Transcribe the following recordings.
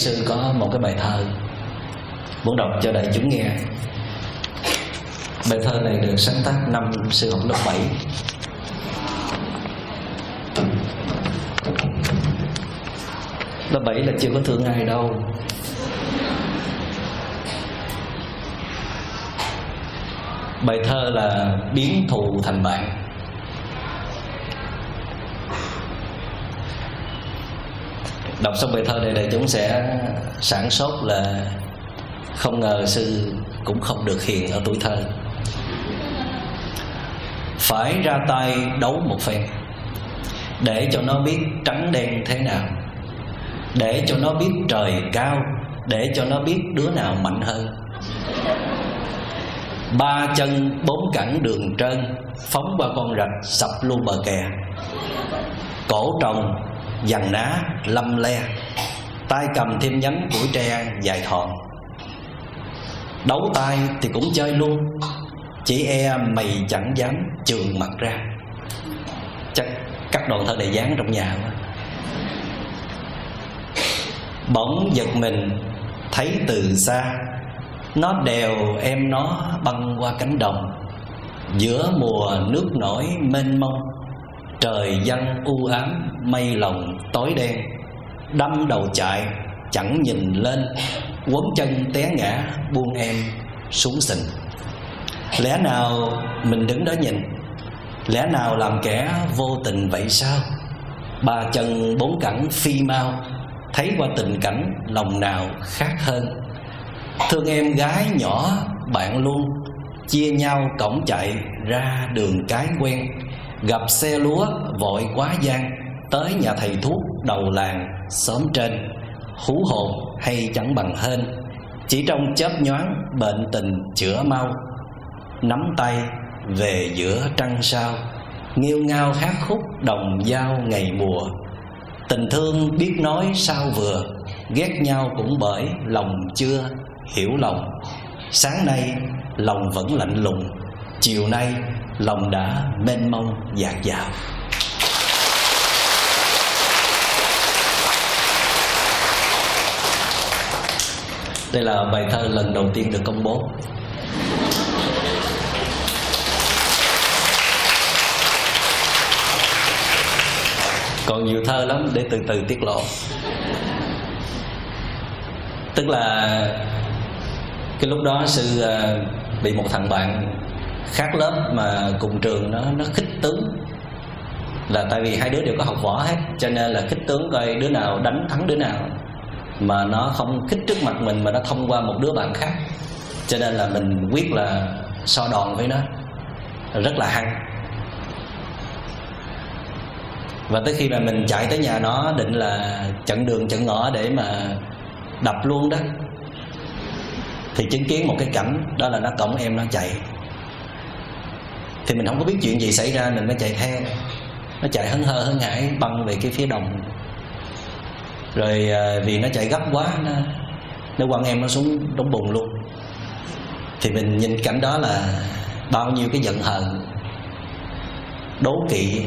sư có một cái bài thơ muốn đọc cho đại chúng nghe. Bài thơ này được sáng tác năm sư học lớp 7 lớp 7 là chưa có thương ai đâu. Bài thơ là biến thù thành bạn. Đọc xong bài thơ này đại chúng sẽ sản sốt là không ngờ sư cũng không được hiền ở tuổi thơ. Phải ra tay đấu một phen, để cho nó biết trắng đen thế nào, để cho nó biết trời cao, để cho nó biết đứa nào mạnh hơn. Ba chân bốn cẳng đường trơn, phóng qua con rạch sập luôn bờ kè. Cổ trồng dằn ná lâm le. Tay cầm thêm nhánh củi tre dài thọn đấu tay thì cũng chơi luôn. Chỉ e mày chẳng dám trường mặt ra. Chắc cắt đoạn thơ này dán trong nhà quá. Bỗng giật mình, thấy từ xa, nó đèo em nó băng qua cánh đồng. Giữa mùa nước nổi mênh mông trời dân u ám, mây lồng tối đen. Đâm đầu chạy, chẳng nhìn lên. Quấn chân té ngã, buông em xuống sình. Lẽ nào mình đứng đó nhìn? Lẽ nào làm kẻ vô tình vậy sao? Ba chân bốn cẳng phi mau, thấy qua tình cảnh lòng nào khác hơn. Thương em gái nhỏ bạn luôn, chia nhau cổng chạy ra đường cái quen gặp xe lúa vội quá gian, tới nhà thầy thuốc đầu làng xóm trên, hú hồn hay chẳng bằng hên, chỉ trong chớp nhoáng bệnh tình chữa mau. Nắm tay về giữa trăng sao nghiêu ngao hát khúc đồng dao ngày mùa. Tình thương biết nói sao vừa, ghét nhau cũng bởi lòng chưa hiểu lòng. Sáng nay lòng vẫn lạnh lùng, chiều nay lòng đã mênh mông dạt dào. Đây là bài thơ lần đầu tiên được công bố. Còn nhiều thơ lắm để từ từ tiết lộ. Tức là cái lúc đó sư à, bị một thằng bạn khác lớp mà cùng trường nó nó khích tướng. Là tại vì hai đứa đều có học võ hết, cho nên là khích tướng coi đứa nào đánh thắng đứa nào. Mà nó không khích trước mặt mình mà nó thông qua một đứa bạn khác. Cho nên là mình quyết là so đòn với nó. Rất là hăng và tới khi mà mình chạy tới nhà nó, định là chặn đường chặn ngõ để mà đập luôn đó, thì chứng kiến một cái cảnh, đó là nó cổng em nó chạy thì mình không có biết chuyện gì xảy ra, mình mới chạy theo. Nó chạy hấn hơ hấn hải băng về cái phía đồng. Rồi à, vì nó chạy gấp quá, nó nó quăng em nó xuống đống bùn luôn. Thì mình nhìn cảnh đó là bao nhiêu cái giận hờn, đố kỵ,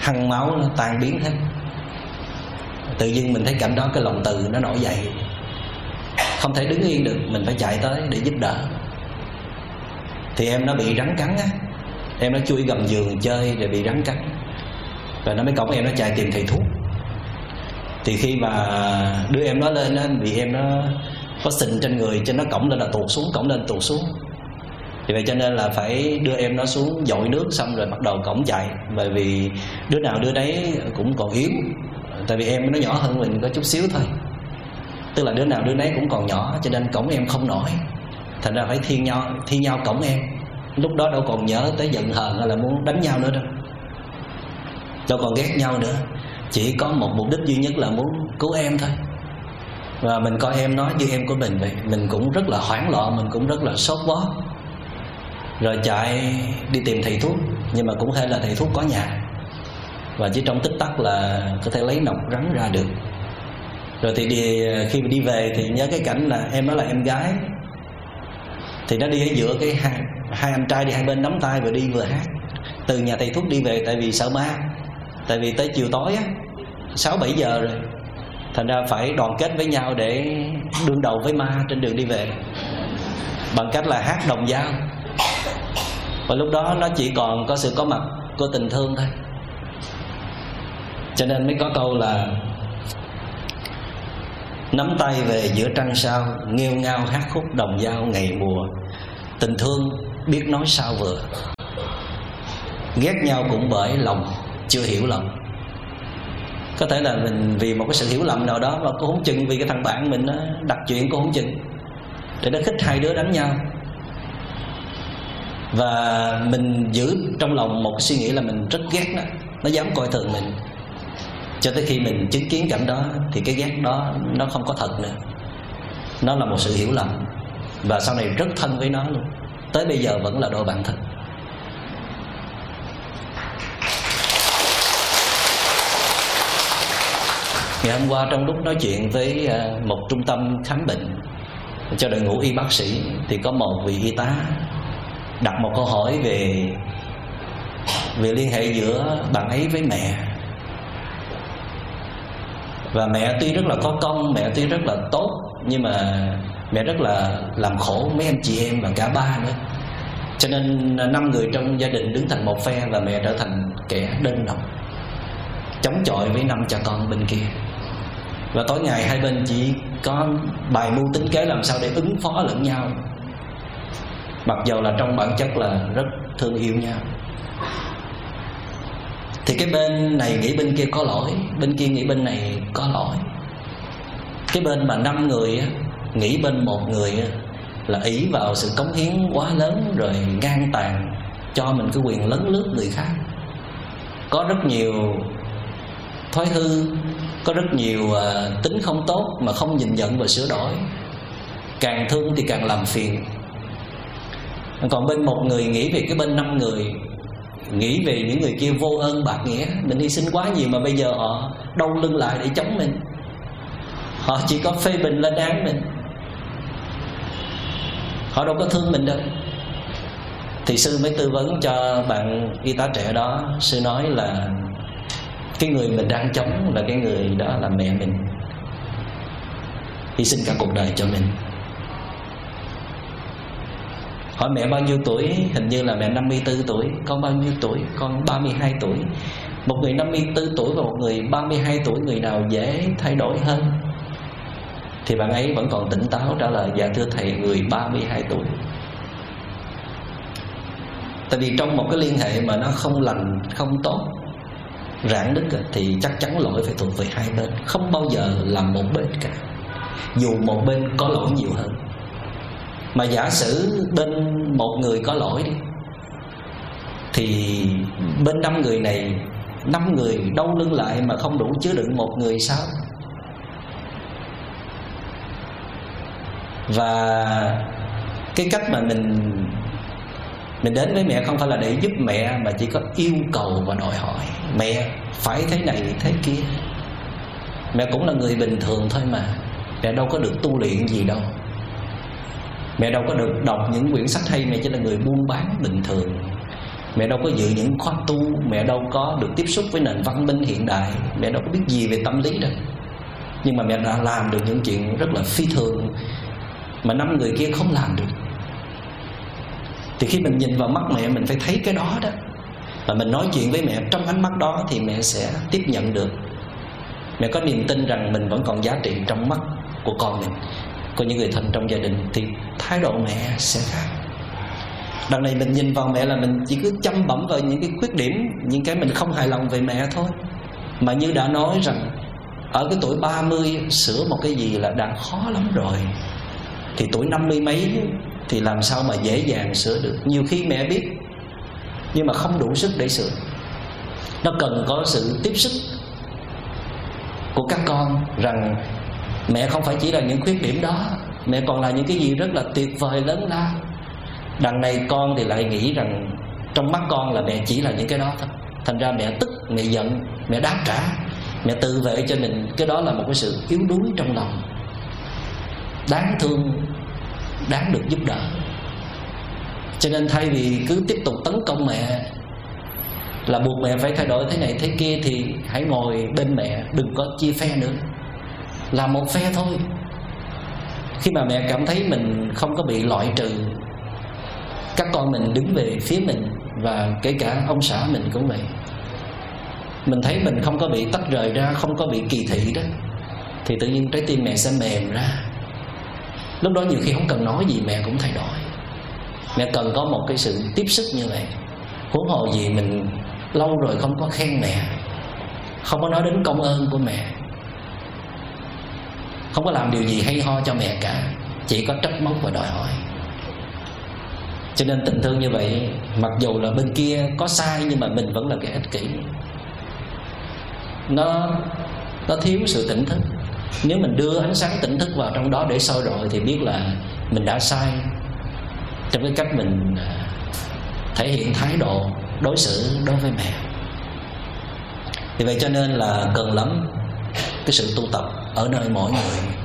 hăng máu nó tan biến hết. Tự nhiên mình thấy cảnh đó, cái lòng từ nó nổi dậy. Không thể đứng yên được, mình phải chạy tới để giúp đỡ thì em nó bị rắn cắn á. Em nó chui gầm giường chơi rồi bị rắn cắn. Và nó mới cổng em nó chạy tìm thầy thuốc. Thì khi mà đưa em nó lên á, vì em nó có sình trên người cho nó cổng lên là tuột xuống, cổng lên tuột xuống. Thì vậy cho nên là phải đưa em nó xuống dội nước xong rồi bắt đầu cổng chạy. Bởi vì đứa nào đứa đấy cũng còn yếu. Tại vì em nó nhỏ hơn mình có chút xíu thôi. Tức là đứa nào đứa đấy cũng còn nhỏ, cho nên cổng em không nổi thành ra phải thi nhau thi nhau cổng em. Lúc đó đâu còn nhớ tới giận hờn hay là muốn đánh nhau nữa đâu. Đâu còn ghét nhau nữa. Chỉ có một mục đích duy nhất là muốn cứu em thôi. Và mình coi em nói như em của mình vậy. Mình cũng rất là hoảng loạn mình cũng rất là sốt vó rồi chạy đi tìm thầy thuốc nhưng mà cũng hay là thầy thuốc có nhà. Và chỉ trong tích tắc là có thể lấy nọc rắn ra được. Rồi thì đi, khi mà đi về thì nhớ cái cảnh là em đó là em gái thì nó đi ở giữa cái hai, hai anh trai đi hai bên nắm tay vừa đi vừa hát. Từ nhà thầy thuốc đi về tại vì sợ ma. Tại vì tới chiều tối á sáu bảy giờ rồi. Thành ra phải đoàn kết với nhau để đương đầu với ma trên đường đi về. Bằng cách là hát đồng dao. Và lúc đó nó chỉ còn có sự có mặt của tình thương thôi. Cho nên mới có câu là nắm tay về giữa trăng sao, nghêu ngao hát khúc đồng dao ngày mùa. Tình thương biết nói sao vừa. Ghét nhau cũng bởi lòng chưa hiểu lòng có thể là mình vì một cái sự hiểu lầm nào đó mà cô không chừng vì cái thằng bạn mình nó đặt chuyện cô không chừng. Để nó khích hai đứa đánh nhau. Và mình giữ trong lòng một suy nghĩ là mình rất ghét nó. Nó dám coi thường mình cho tới khi mình chứng kiến cảnh đó, thì cái ghét đó nó không có thật nữa. Nó là một sự hiểu lầm. Và sau này rất thân với nó luôn. Tới bây giờ vẫn là đôi bạn thân. Ngày hôm qua trong lúc nói chuyện với à, một trung tâm khám bệnh cho đội ngũ y bác sĩ, thì có một vị y tá đặt một câu hỏi về về liên hệ giữa bạn ấy với mẹ và mẹ tuy rất là có công, mẹ tuy rất là tốt, nhưng mà mẹ rất là làm khổ mấy anh chị em và cả ba nữa. Cho nên năm người trong gia đình đứng thành một phe và mẹ trở thành kẻ đơn độc, chống chọi với năm cha con bên kia. Và tối ngày hai bên chỉ có bài mưu tính kế làm sao để ứng phó lẫn nhau. Mặc dù là trong bản chất là rất thương yêu nhau thì cái bên này nghĩ bên kia có lỗi bên kia nghĩ bên này có lỗi. Cái bên mà năm người á, nghĩ bên một người á, là ý vào sự cống hiến quá lớn rồi ngang tàn cho mình cái quyền lấn lướt người khác. Có rất nhiều thói hư có rất nhiều uh, tính không tốt mà không nhìn nhận và sửa đổi. Càng thương thì càng làm phiền. Còn bên một người nghĩ về cái bên năm người nghĩ về những người kia vô ơn, bạc nghĩa. Mình hy sinh quá nhiều mà bây giờ họ đau lưng lại để chống mình. Họ chỉ có phê bình lên án mình. Họ đâu có thương mình đâu. Thì sư mới tư vấn cho bạn y tá trẻ đó. Sư nói là cái người mình đang chống là cái người đó là mẹ mình. Hy sinh cả cuộc đời cho mình hỏi mẹ bao nhiêu tuổi? Hình như là mẹ 54 tuổi. Con bao nhiêu tuổi? Con 32 tuổi. Một người 54 tuổi và một người 32 tuổi, người nào dễ thay đổi hơn? Thì bạn ấy vẫn còn tỉnh táo trả lời dạ thưa thầy, người 32 tuổi. Tại vì trong một cái liên hệ mà nó không lành, không tốt, rạn đức thì chắc chắn lỗi phải thuộc về hai bên, không bao giờ làm một bên cả. Dù một bên có lỗi nhiều hơn mà giả sử bên một người có lỗi đi, thì bên năm người này, năm người đau lưng lại mà không đủ chứa đựng một người sao? Và cái cách mà mình mình đến với mẹ không phải là để giúp mẹ, mà chỉ có yêu cầu và đòi hỏi. Mẹ, phải thế này, thế kia. Mẹ cũng là người bình thường thôi mà. Mẹ đâu có được tu luyện gì đâu mẹ đâu có được đọc những quyển sách hay, mẹ chỉ là người buôn bán bình thường. Mẹ đâu có dự những khóa tu, mẹ đâu có được tiếp xúc với nền văn minh hiện đại. Mẹ đâu có biết gì về tâm lý đâu. Nhưng mà mẹ đã làm được những chuyện rất là phi thường mà năm người kia không làm được. Thì khi mình nhìn vào mắt mẹ, mình phải thấy cái đó đó. Và mình nói chuyện với mẹ trong ánh mắt đó thì mẹ sẽ tiếp nhận được. Mẹ có niềm tin rằng mình vẫn còn giá trị trong mắt của con mình của những người thân trong gia đình thì thái độ mẹ sẽ khác. Đằng này mình nhìn vào mẹ là mình chỉ cứ chăm bẩm vào những cái khuyết điểm, những cái mình không hài lòng về mẹ thôi. Mà như đã nói rằng, ở cái tuổi 30 sửa một cái gì là đã khó lắm rồi. Thì tuổi năm mươi mấy thì làm sao mà dễ dàng sửa được? Nhiều khi mẹ biết, nhưng mà không đủ sức để sửa. Nó cần có sự tiếp sức của các con rằng mẹ không phải chỉ là những khuyết điểm đó. Mẹ còn là những cái gì rất là tuyệt vời lớn lao. Đằng này con thì lại nghĩ rằng trong mắt con là mẹ chỉ là những cái đó thôi. Thành ra mẹ tức, mẹ giận, mẹ đáp trả. Mẹ tự vệ cho mình. Cái đó là một cái sự yếu đuối trong lòng. Đáng thương, đáng được giúp đỡ. Cho nên thay vì cứ tiếp tục tấn công mẹ, là buộc mẹ phải thay đổi thế này thế kia, thì hãy ngồi bên mẹ, đừng có chia phe nữa là một phe thôi. Khi mà mẹ cảm thấy mình không có bị loại trừ, các con mình đứng về phía mình và kể cả ông xã mình cũng vậy. Mình thấy mình không có bị tách rời ra, không có bị kỳ thị đó, thì tự nhiên trái tim mẹ sẽ mềm ra. Lúc đó nhiều khi không cần nói gì, mẹ cũng thay đổi. Mẹ cần có một cái sự tiếp sức như vậy, huống hồ gì mình lâu rồi không có khen mẹ, không có nói đến công ơn của mẹ không có làm điều gì hay ho cho mẹ cả. Chỉ có trách móc và đòi hỏi. Cho nên tình thương như vậy, mặc dù là bên kia có sai nhưng mà mình vẫn là cái ích kỷ. Nó nó thiếu sự tỉnh thức. Nếu mình đưa ánh sáng tỉnh thức vào trong đó để soi rọi thì biết là mình đã sai. Trong cái cách mình à, thể hiện thái độ đối xử đối với mẹ. Vì vậy cho nên là cần lắm cái sự tu tập ở nơi mỗi người